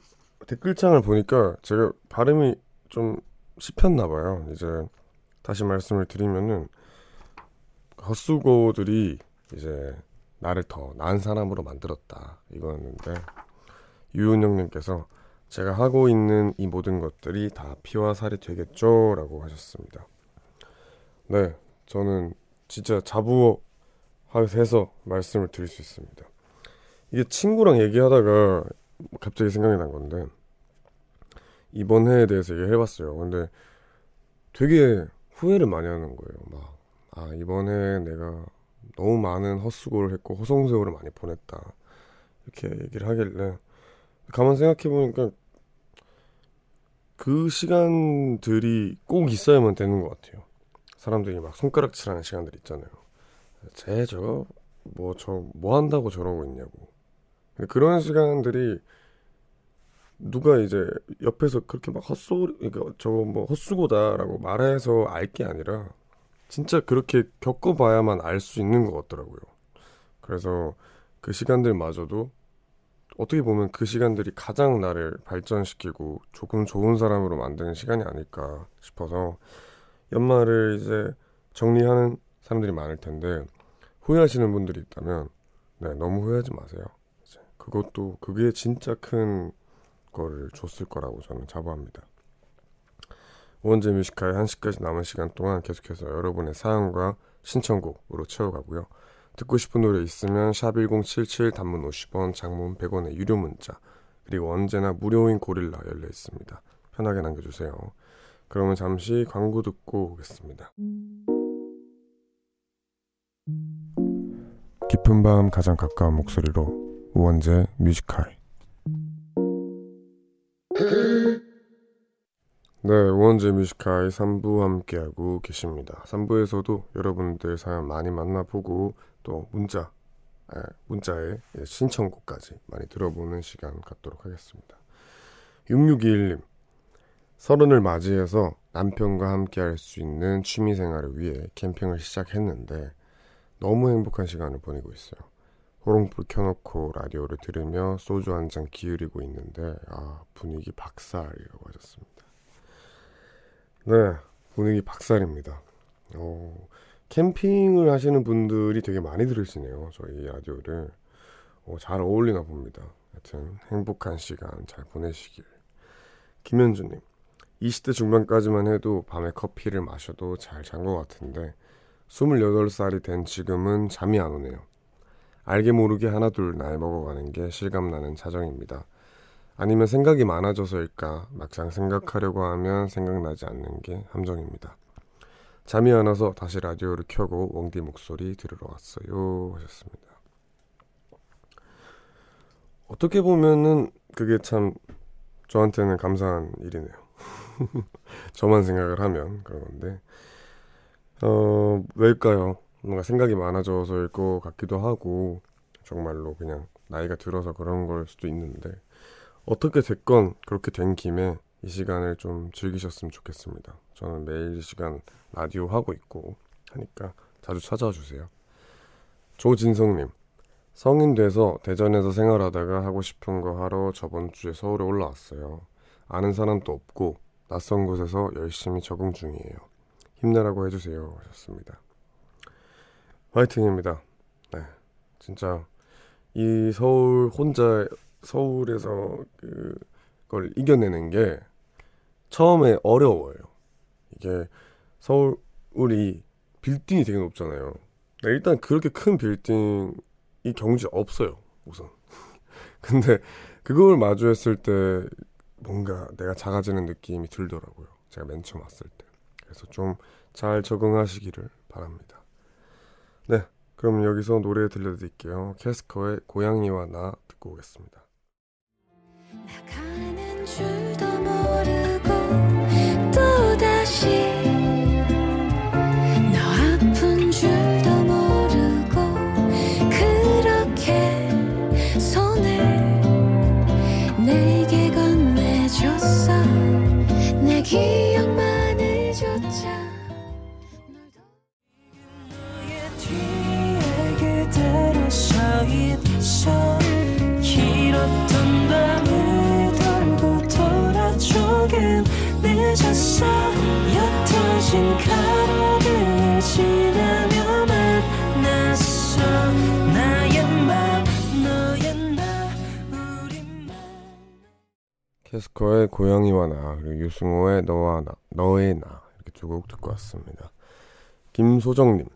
댓글창을 보니까 제가 발음이 좀 씹혔나 봐요. 이제 다시 말씀을 드리면은 헛수고들이 이제 나를 더 나은 사람으로 만들었다 이거였는데 유은영님께서 제가 하고 있는 이 모든 것들이 다 피와 살이 되겠죠 라고 하셨습니다. 네, 저는 진짜 자부해서 말씀을 드릴 수 있습니다. 이게 친구랑 얘기하다가 갑자기 생각이 난 건데 이번 해에 대해서 얘기해 봤어요. 근데 되게 후회를 많이 하는 거예요. 막 아 이번 해에 내가 너무 많은 헛수고를 했고 호송세월을 많이 보냈다 이렇게 얘기를 하길래 가만 생각해 보니까 그 시간들이 꼭 있어야만 되는 것 같아요. 사람들이 막 손가락질하는 시간들 있잖아요. 쟤 저거 뭐 저 뭐 한다고 저러고 있냐고. 그런 시간들이 누가 이제 옆에서 그렇게 막 헛소리, 그러니까 저거 뭐 헛수고다라고 말해서 알 게 아니라 진짜 그렇게 겪어봐야만 알 수 있는 것 같더라고요. 그래서 그 시간들마저도 어떻게 보면 그 시간들이 가장 나를 발전시키고 조금 좋은 사람으로 만드는 시간이 아닐까 싶어서 연말을 이제 정리하는 사람들이 많을 텐데 후회하시는 분들이 있다면 네, 너무 후회하지 마세요. 그것도 그게 진짜 큰 거를 줬을 거라고 저는 자부합니다. 원재 Music High 1시까지 남은 시간 동안 계속해서 여러분의 사연과 신청곡으로 채워가고요. 듣고 싶은 노래 있으면 샵 1077 단문 50원, 장문 100원의 유료 문자 그리고 언제나 무료인 고릴라 열려 있습니다. 편하게 남겨주세요. 그러면 잠시 광고 듣고 오겠습니다. 깊은 밤 가장 가까운 목소리로 우원재 Music High 네, 우원재 Music High 3부 함께하고 계십니다. 3부에서도 여러분들 사연 많이 만나보고 또 문자, 에, 문자에 신청곡까지 많이 들어보는 시간 갖도록 하겠습니다. 6621님, 서른을 맞이해서 남편과 함께 할 수 있는 취미 생활을 위해 캠핑을 시작했는데 너무 행복한 시간을 보내고 있어요. 호롱불 켜놓고 라디오를 들으며 소주 한 잔 기울이고 있는데 아 분위기 박살이라고 하셨습니다. 네, 분위기 박살입니다. 어, 캠핑을 하시는 분들이 되게 많이 들으시네요. 저희 라디오를 어, 잘 어울리나 봅니다. 하여튼 행복한 시간 잘 보내시길. 김현주님, 20대 중반까지만 해도 밤에 커피를 마셔도 잘 잔 것 같은데 28살이 된 지금은 잠이 안 오네요. 알게 모르게 하나 둘 나이 먹어가는 게 실감나는 자정입니다. 아니면 생각이 많아져서일까 막상 생각하려고 하면 생각나지 않는 게 함정입니다. 잠이 안 와서 다시 라디오를 켜고 웡디 목소리 들으러 왔어요 하셨습니다. 어떻게 보면은 그게 참 저한테는 감사한 일이네요. 저만 생각을 하면 그런 건데 어 왜일까요? 뭔가 생각이 많아져서일 것 같기도 하고 정말로 그냥 나이가 들어서 그런 걸 수도 있는데 어떻게 됐건 그렇게 된 김에 이 시간을 좀 즐기셨으면 좋겠습니다. 저는 매일 이 시간 라디오 하고 있고 하니까 자주 찾아와 주세요. 조진성님 성인 돼서 대전에서 생활하다가 하고 싶은 거 하러 저번 주에 서울에 올라왔어요. 아는 사람도 없고 낯선 곳에서 열심히 적응 중이에요. 힘내라고 해주세요. 하셨습니다. 화이팅입니다. 네, 진짜 이 서울 혼자 서울에서 그걸 이겨내는 게 처음에 어려워요. 이게 서울이 빌딩이 되게 높잖아요. 네, 일단 그렇게 큰 빌딩이 경주에 없어요. 우선. 근데 그걸 마주했을 때 뭔가 내가 작아지는 느낌이 들더라고요. 제가 맨 처음 왔을 때. 그래서 좀 잘 적응하시기를 바랍니다. 네, 그럼 여기서 노래 들려드릴게요. 캐스커의 고양이와 나 듣고 오겠습니다. 캐스커의 고양이와 나 그리고 유승호의 너와 나 너의 나 이렇게 두 곡 듣고 왔습니다. 김소정님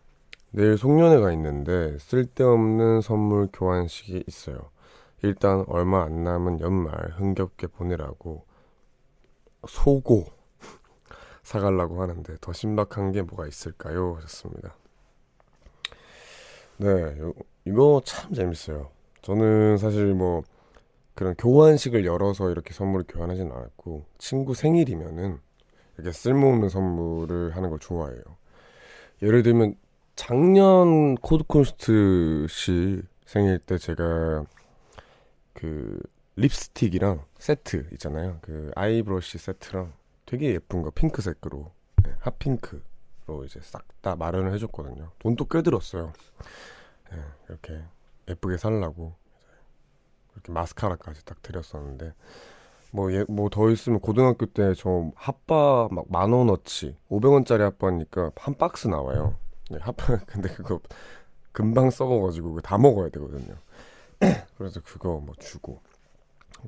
내일 송년회가 있는데 쓸데없는 선물 교환식이 있어요. 일단 얼마 안 남은 연말 흥겹게 보내라고 소고 사가려고 하는데 더 신박한 게 뭐가 있을까요? 하셨습니다. 네, 요- 이거 참 재밌어요. 저는 사실 뭐 그런 교환식을 열어서 이렇게 선물을 교환하진 않았고 친구 생일이면은 이렇게 쓸모없는 선물을 하는 걸 좋아해요. 예를 들면 작년 코드 쿤스트 씨 생일 때 제가 그 립스틱이랑 세트 있잖아요. 그 eye brush 세트랑 되게 예쁜 거 핑크색으로 네, hot pink로 이제 싹 다 마련을 해줬거든요. 돈도 꽤 들었어요. 네, 이렇게 예쁘게 살라고 이렇게 마스카라까지 딱 드렸었는데 뭐더 있으면 고등학교 때 저 핫바 막 만 원어치 500원짜리 핫바니까 한 박스 나와요. 네, 핫바 근데 그거 금방 썩어가지고 그거 다 먹어야 되거든요. 그래서 그거 뭐 주고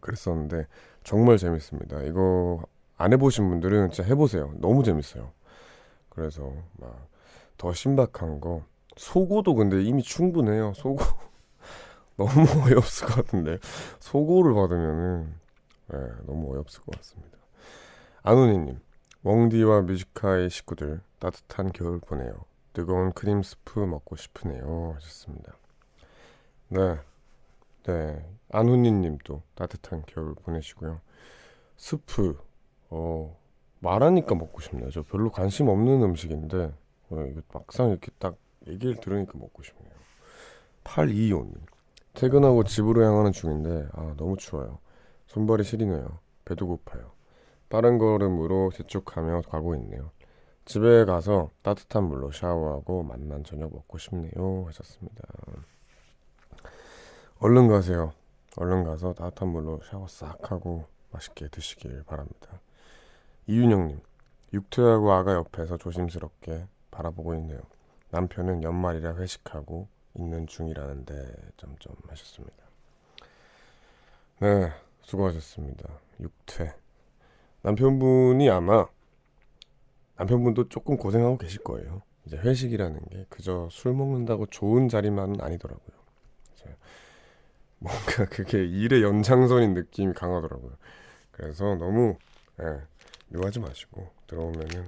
그랬었는데 정말 재밌습니다. 이거 안 해보신 분들은 진짜 해보세요. 너무 재밌어요. 그래서 막 더 신박한 거 소고도 근데 이미 충분해요. 소고 너무 어이없을 것 같은데 소고를 받으면은 네, 너무 어이없을 것 같습니다. 안훈이님 웡디와 Music High 식구들 따뜻한 겨울 보내요. 뜨거운 크림 스프 먹고 싶으네요 하셨습니다. 네, 네 안훈이님도 따뜻한 겨울 보내시고요. 스프 어 말하니까 먹고 싶네요. 저 별로 관심 없는 음식인데 어, 이거 막상 이렇게 딱 얘기를 들으니까 먹고 싶네요. 825님 퇴근하고 집으로 향하는 중인데 아 너무 추워요. 손발이 시리네요. 배도 고파요. 빠른 걸음으로 재촉하며 가고 있네요. 집에 가서 따뜻한 물로 샤워하고 맛난 저녁 먹고 싶네요. 하셨습니다. 얼른 가세요. 얼른 가서 따뜻한 물로 샤워 싹 하고 맛있게 드시길 바랍니다. 이윤영님, 육퇴하고 아가 옆에서 조심스럽게 바라보고 있네요. 남편은 연말이라 회식하고 있는 중이라는데 점점 하셨습니다. 네, 수고하셨습니다. 육퇴. 남편분이 아마 남편분도 조금 고생하고 계실 거예요. 이제 회식이라는 게 그저 술 먹는다고 좋은 자리만은 아니더라고요. 뭔가 그게 일의 연장선인 느낌이 강하더라고요. 그래서 너무 예, 묘하지 마시고 들어오면은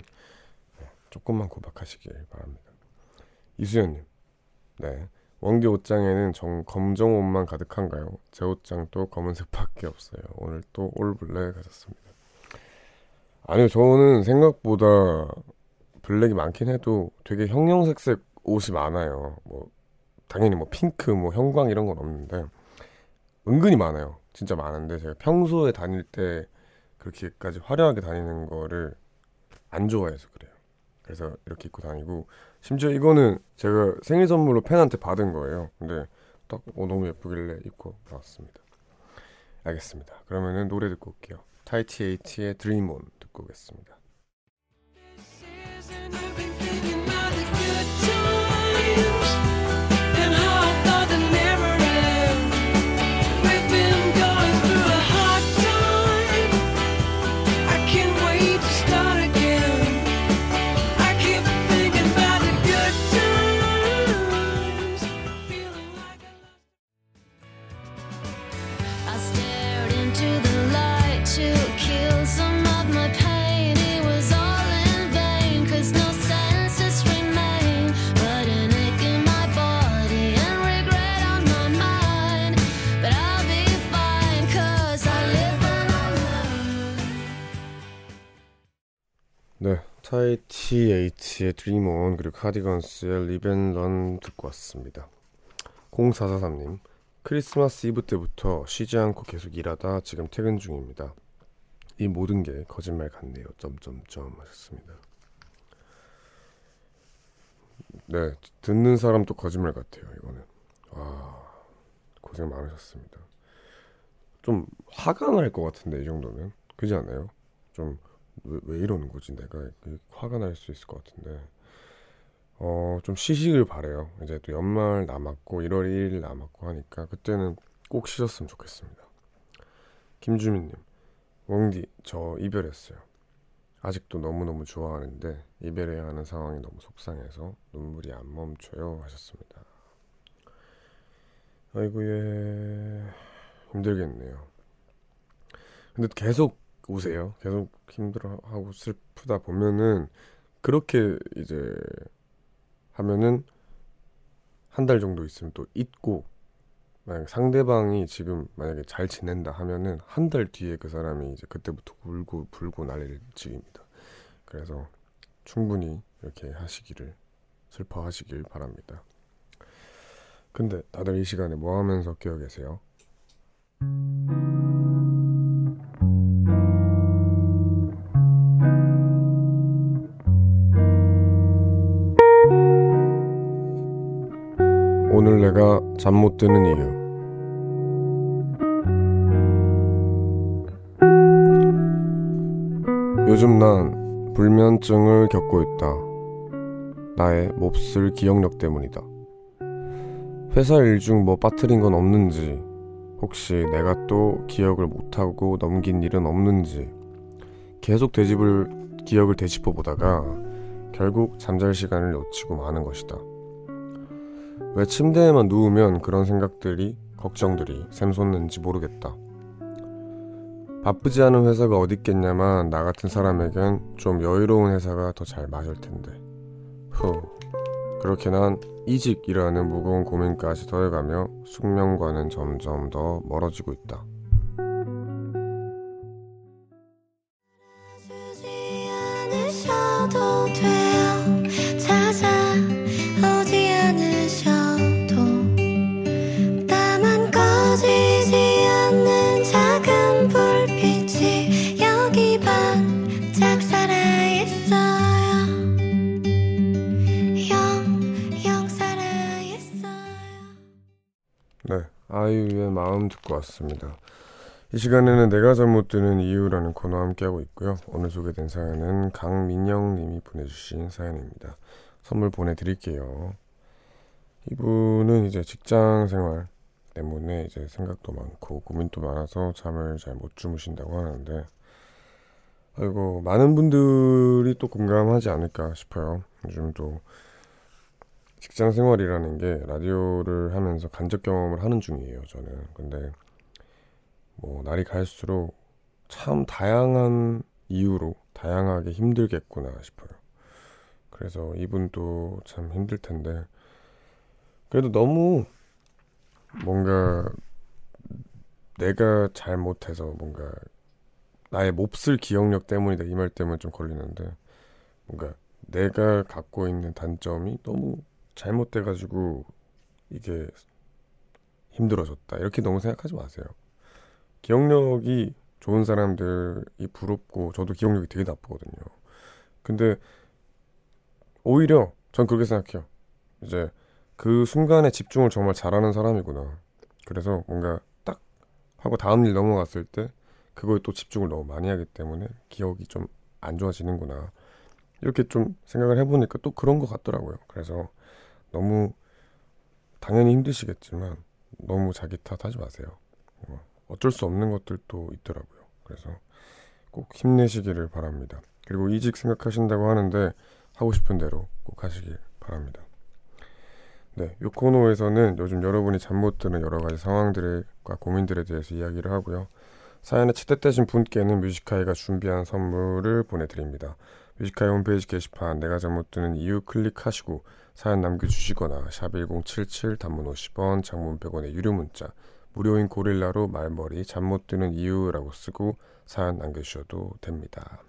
예, 조금만 구박하시길 바랍니다. 이수연님, 네 원기 옷장에는 정, 검정 옷만 가득한가요? 제 옷장도 검은색밖에 없어요. 오늘 또 올블랙 하셨습니다. 아니요, 저는 생각보다 블랙이 많긴 해도 되게 형형색색 옷이 많아요. 뭐 당연히 뭐 핑크, 뭐 형광 이런 건 없는데 은근히 많아요. 진짜 많은데 제가 평소에 다닐 때 그렇게까지 화려하게 다니는 거를 안 좋아해서 그래요. 그래서 이렇게 입고 다니고 심지어 이거는 제가 생일 선물로 팬한테 받은 거예요. 근데 딱 어, 너무 예쁘길래 입고 나왔습니다. 알겠습니다. 그러면은 노래 듣고 올게요. 타이티 에이티의 드림 온 듣고 오겠습니다. 네, Tahiti 80의 Dream On 그리고 Cardigans의 Live and Learn 듣고 왔습니다. 0443님 크리스마스 이브 때부터 쉬지 않고 계속 일하다 지금 퇴근 중입니다. 이 모든 게 거짓말 같네요. 점점점 하셨습니다. 네, 듣는 사람도 거짓말 같아요. 이거는 와 고생 많으셨습니다. 좀 화가 날 것 같은데 이 정도면 그지 않아요? 좀 왜, 왜 이러는 거지? 내가 그 화가 날 수 있을 것 같은데 어, 좀 쉬시길 바래요. 이제 또 연말 남았고 1월 1일 남았고 하니까 그때는 꼭 쉬셨으면 좋겠습니다. 김주민님, 웡디 저 이별했어요. 아직도 너무너무 좋아하는데 이별해야 하는 상황이 너무 속상해서 눈물이 안 멈춰요 하셨습니다. 아이고 예 힘들겠네요. 근데 계속 우세요. 계속 힘들어하고 슬프다 보면은 그렇게 이제 하면은 한 달 정도 있으면 또 잊고 만약 상대방이 지금 만약에 잘 지낸다 하면은 한 달 뒤에 그 사람이 이제 그때부터 울고 불고 난리를 지깁니다. 그래서 충분히 이렇게 하시기를 슬퍼하시길 바랍니다. 근데 다들 이 시간에 뭐 하면서 깨어 계세요? 오늘 내가 잠 못 드는 이유. 요즘 난 불면증을 겪고 있다. 나의 몹쓸 기억력 때문이다. 회사 일 중 뭐 빠뜨린 건 없는지, 혹시 내가 또 기억을 못하고 넘긴 일은 없는지, 계속 되짚을 기억을 되짚어 보다가 결국 잠잘 시간을 놓치고 마는 것이다. 왜 침대에만 누우면 그런 생각들이, 걱정들이 샘솟는지 모르겠다. 바쁘지 않은 회사가 어딨겠냐만 나 같은 사람에겐 좀 여유로운 회사가 더 잘 맞을 텐데. 후. 그렇게 난 이직이라는 무거운 고민까지 더해가며 숙명과는 점점 더 멀어지고 있다. 돼 아이유의 마음 듣고 왔습니다. 이 시간에는 내가 잘못 드는 이유라는 코너 함께하고 있고요. 오늘 소개된 사연은 강민영님이 보내주신 사연입니다. 선물 보내드릴게요. 이분은 이제 직장 생활 때문에 이제 생각도 많고 고민도 많아서 잠을 잘 못 주무신다고 하는데, 아이고 많은 분들이 또 공감하지 않을까 싶어요. 요즘 또 직장 생활이라는 게 라디오를 하면서 간접 경험을 하는 중이에요, 저는. 근데 뭐 날이 갈수록 참 다양한 이유로 다양하게 힘들겠구나 싶어요. 그래서 이분도 참 힘들 텐데 그래도 너무 뭔가 내가 잘 못해서 뭔가 나의 몹쓸 기억력 때문이다 이 말 때문에 좀 걸리는데 뭔가 내가 갖고 있는 단점이 너무 잘못돼가지고 이게 힘들어졌다 이렇게 너무 생각하지 마세요. 기억력이 좋은 사람들이 부럽고 저도 기억력이 되게 나쁘거든요. 근데 오히려 전 그렇게 생각해요. 이제 그 순간에 집중을 정말 잘하는 사람이구나. 그래서 뭔가 딱 하고 다음 일 넘어갔을 때 그거에 또 집중을 너무 많이 하기 때문에 기억이 좀 안 좋아지는구나. 이렇게 좀 생각을 해보니까 또 그런 것 같더라고요. 그래서 너무 당연히 힘드시겠지만 너무 자기 탓하지 마세요. 뭐 어쩔 수 없는 것들도 있더라고요. 그래서 꼭 힘내시기를 바랍니다. 그리고 이직 생각하신다고 하는데 하고 싶은 대로 꼭 하시길 바랍니다. 네, 이 코너에서는 요즘 여러분이 잠 못 드는 여러 가지 상황들과 고민들에 대해서 이야기를 하고요. 사연에 채택되신 분께는 Music High가 준비한 선물을 보내드립니다. Music High 홈페이지 게시판 내가 잠못 드는 이유 클릭하시고 사연 남겨주시거나 샵 1077 단문 50원 장문 100원의 유료 문자 무료인 고릴라로 말머리 잠 못 드는 이유라고 쓰고 사연 남겨주셔도 됩니다.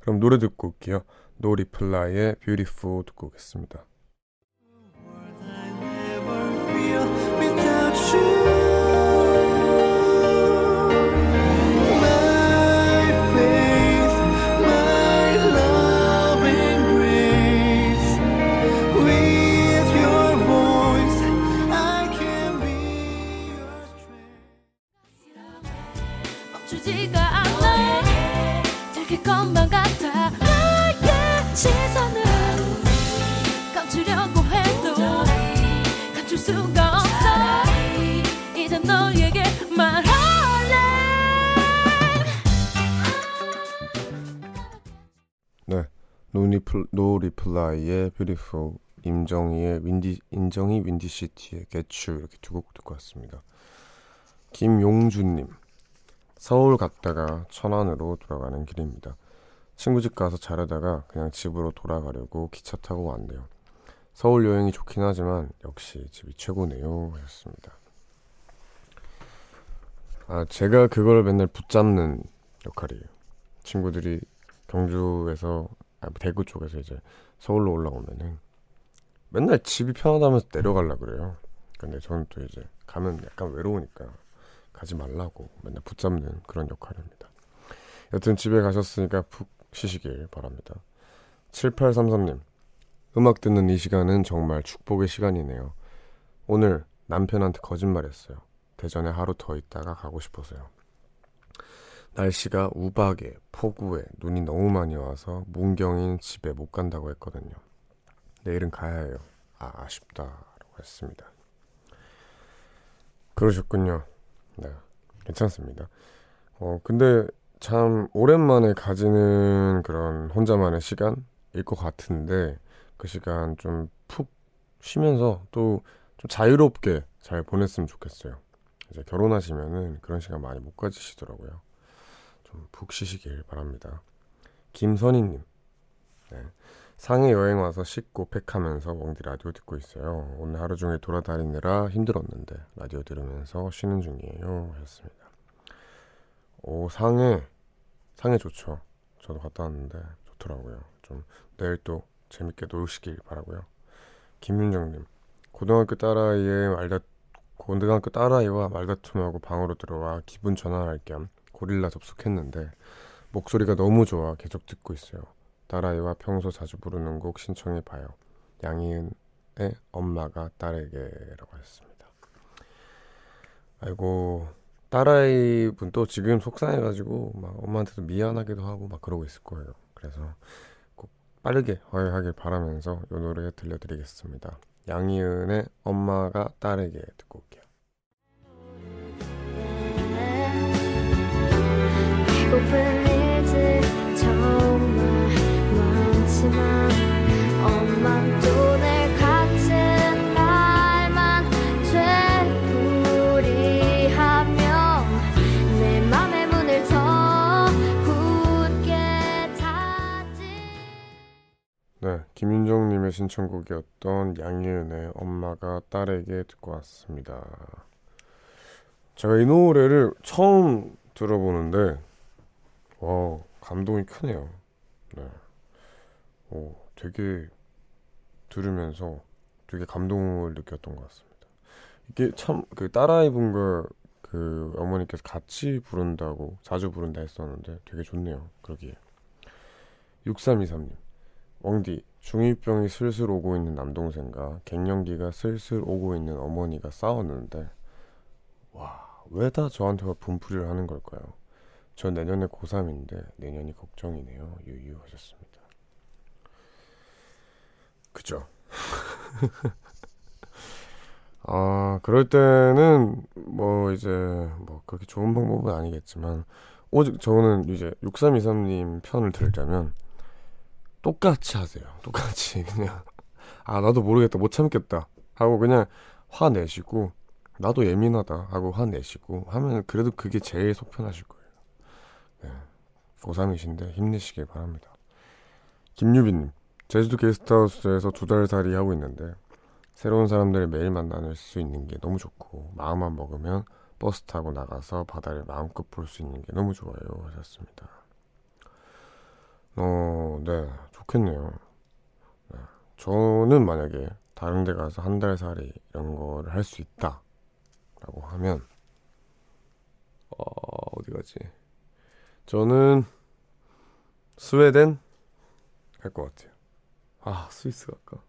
그럼 노래 듣고 올게요. No Reply의 Beautiful 듣고 오겠습니다. No Repl, No Reply의 Beautiful 임정희의 Windy 임정희 Windy City의 개추 이렇게 두 곡 듣고 왔습니다. 김용준님 서울 갔다가 천안으로 돌아가는 길입니다. 친구 집 가서 자려다가 그냥 집으로 돌아가려고 기차 타고 왔네요. 서울 여행이 좋긴 하지만 역시 집이 최고네요 하셨습니다. 아 제가 그걸 맨날 붙잡는 역할이에요. 친구들이 경주에서 아, 대구 쪽에서 이제 서울로 올라오면은 맨날 집이 편하다면서 내려갈라 그래요. 근데 저는 또 이제 가면 약간 외로우니까 가지 말라고 맨날 붙잡는 그런 역할입니다. 여튼 집에 가셨으니까 푹 쉬시길 바랍니다. 7833님, 음악 듣는 이 시간은 정말 축복의 시간이네요. 오늘 남편한테 거짓말했어요. 대전에 하루 더 있다가 가고 싶어서요. 날씨가 우박에 폭우에 눈이 너무 많이 와서 문경인 집에 못 간다고 했거든요. 내일은 가야 해요. 아, 아쉽다라고 했습니다. 그러셨군요. 네, 괜찮습니다. 어, 근데 참 오랜만에 가지는 그런 혼자만의 시간일 것 같은데 그 시간 좀 푹 쉬면서 또 좀 자유롭게 잘 보냈으면 좋겠어요. 이제 결혼하시면은 그런 시간 많이 못 가지시더라고요. 좀 푹 쉬시길 바랍니다. 김선희님, 네. 상해 여행 와서 씻고 팩하면서 웡디 라디오 듣고 있어요. 오늘 하루 종일 돌아다니느라 힘들었는데 라디오 들으면서 쉬는 중이에요. 하셨습니다. 오 상해 상해 좋죠. 저도 갔다 왔는데 좋더라고요. 좀 내일 또 재밌게 노시길 바라고요. 김윤정님 고등학교 딸아이의 말다 고등학교 딸아이와 말다툼하고 방으로 들어와 기분 전환할 겸 고릴라 접속했는데 목소리가 너무 좋아 계속 듣고 있어요. 딸아이와 평소 자주 부르는 곡 신청해 봐요. 양희은의 엄마가 딸에게라고 했습니다. 아이고 딸아이 분 또 지금 속상해가지고 막 엄마한테도 미안하기도 하고 막 그러고 있을 거예요. 그래서 꼭 빠르게 화해하길 바라면서 이 노래 들려드리겠습니다. 양희은의 엄마가 딸에게 듣고 올게요. 네, 김윤정님의 신청곡이었던 양예은의 엄마가 딸에게 듣고 왔습니다. 제가 이 노래를 처음 들어보는데 와, 감동이 크네요. 네. 오, 되게 들으면서 되게 감동을 느꼈던 것 같습니다. 이게 참그 딸아이 분과 그 어머니께서 같이 부른다고 자주 부른다 했었는데 되게 좋네요. 그러기에 6323님 왕디 중2병이 슬슬 오고 있는 남동생과 갱년기가 슬슬 오고 있는 어머니가 싸웠는데 와 왜 다 저한테만 분풀이를 하는 걸까요? 저 내년에 고3인데 내년이 걱정이네요. 유유하셨습니다. 그죠? 아, 그럴 때는 뭐 이제 뭐 그렇게 좋은 방법은 아니겠지만 오직 저는 이제 6323님 편을 들자면 똑같이 하세요. 똑같이 그냥 아 나도 모르겠다 못 참겠다 하고 그냥 화내시고 나도 예민하다 하고 화내시고 하면 그래도 그게 제일 속편하실 거예요. 네. 고3이신데 힘내시길 바랍니다. 김유빈님 제주도 게스트하우스에서 두 달 살이 하고 있는데 새로운 사람들을 매일 만날 수 있는 게 너무 좋고 마음만 먹으면 버스 타고 나가서 바다를 마음껏 볼 수 있는 게 너무 좋아요 하셨습니다. 어, 네, 좋겠네요. 네. 저는 만약에 다른 데 가서 한 달 살이 이런 거를 할 수 있다 라고 하면 어, 어디 가지? 저는 스웨덴 갈 것 같아요. 아, 스위스 갈까?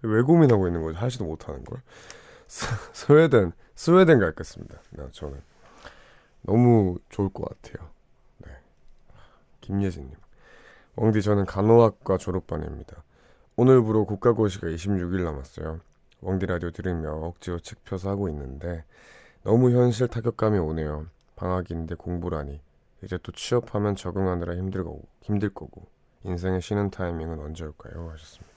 왜 고민하고 있는 거지? 하지도 못하는 걸. 스, 스웨덴, 스웨덴 가겠습니다. 네, 저는 너무 좋을 것 같아요. 네. 김예진님. 왕디 저는 간호학과 졸업반입니다. 오늘부로 국가고시가 26일 남았어요. 왕디 라디오 들으며 억지로 책 펴서 하고 있는데 너무 현실 타격감이 오네요. 방학인데 공부라니. 이제 또 취업하면 적응하느라 힘들 거고, 힘들 거고 인생의 쉬는 타이밍은 언제 올까요? 하셨습니다.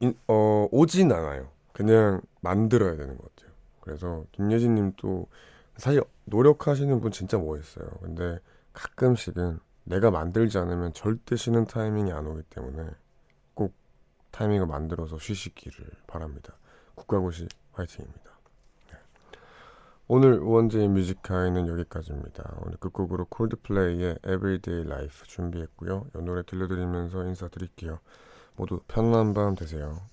인, 어, 오진 않아요. 그냥 만들어야 되는 것 같아요. 그래서 김예진 님도 사실 노력하시는 분 진짜 멋있어요. 근데 가끔씩은 내가 만들지 않으면 절대 쉬는 타이밍이 안 오기 때문에 꼭 타이밍을 만들어서 쉬시기를 바랍니다. 국가고시 화이팅입니다. 네. 오늘 우원재의 뮤직하이는 여기까지입니다. 오늘 끝곡으로 콜드플레이의 Everyday Life 준비했고요. 이 노래 들려드리면서 인사드릴게요. 모두 편안한 밤 되세요.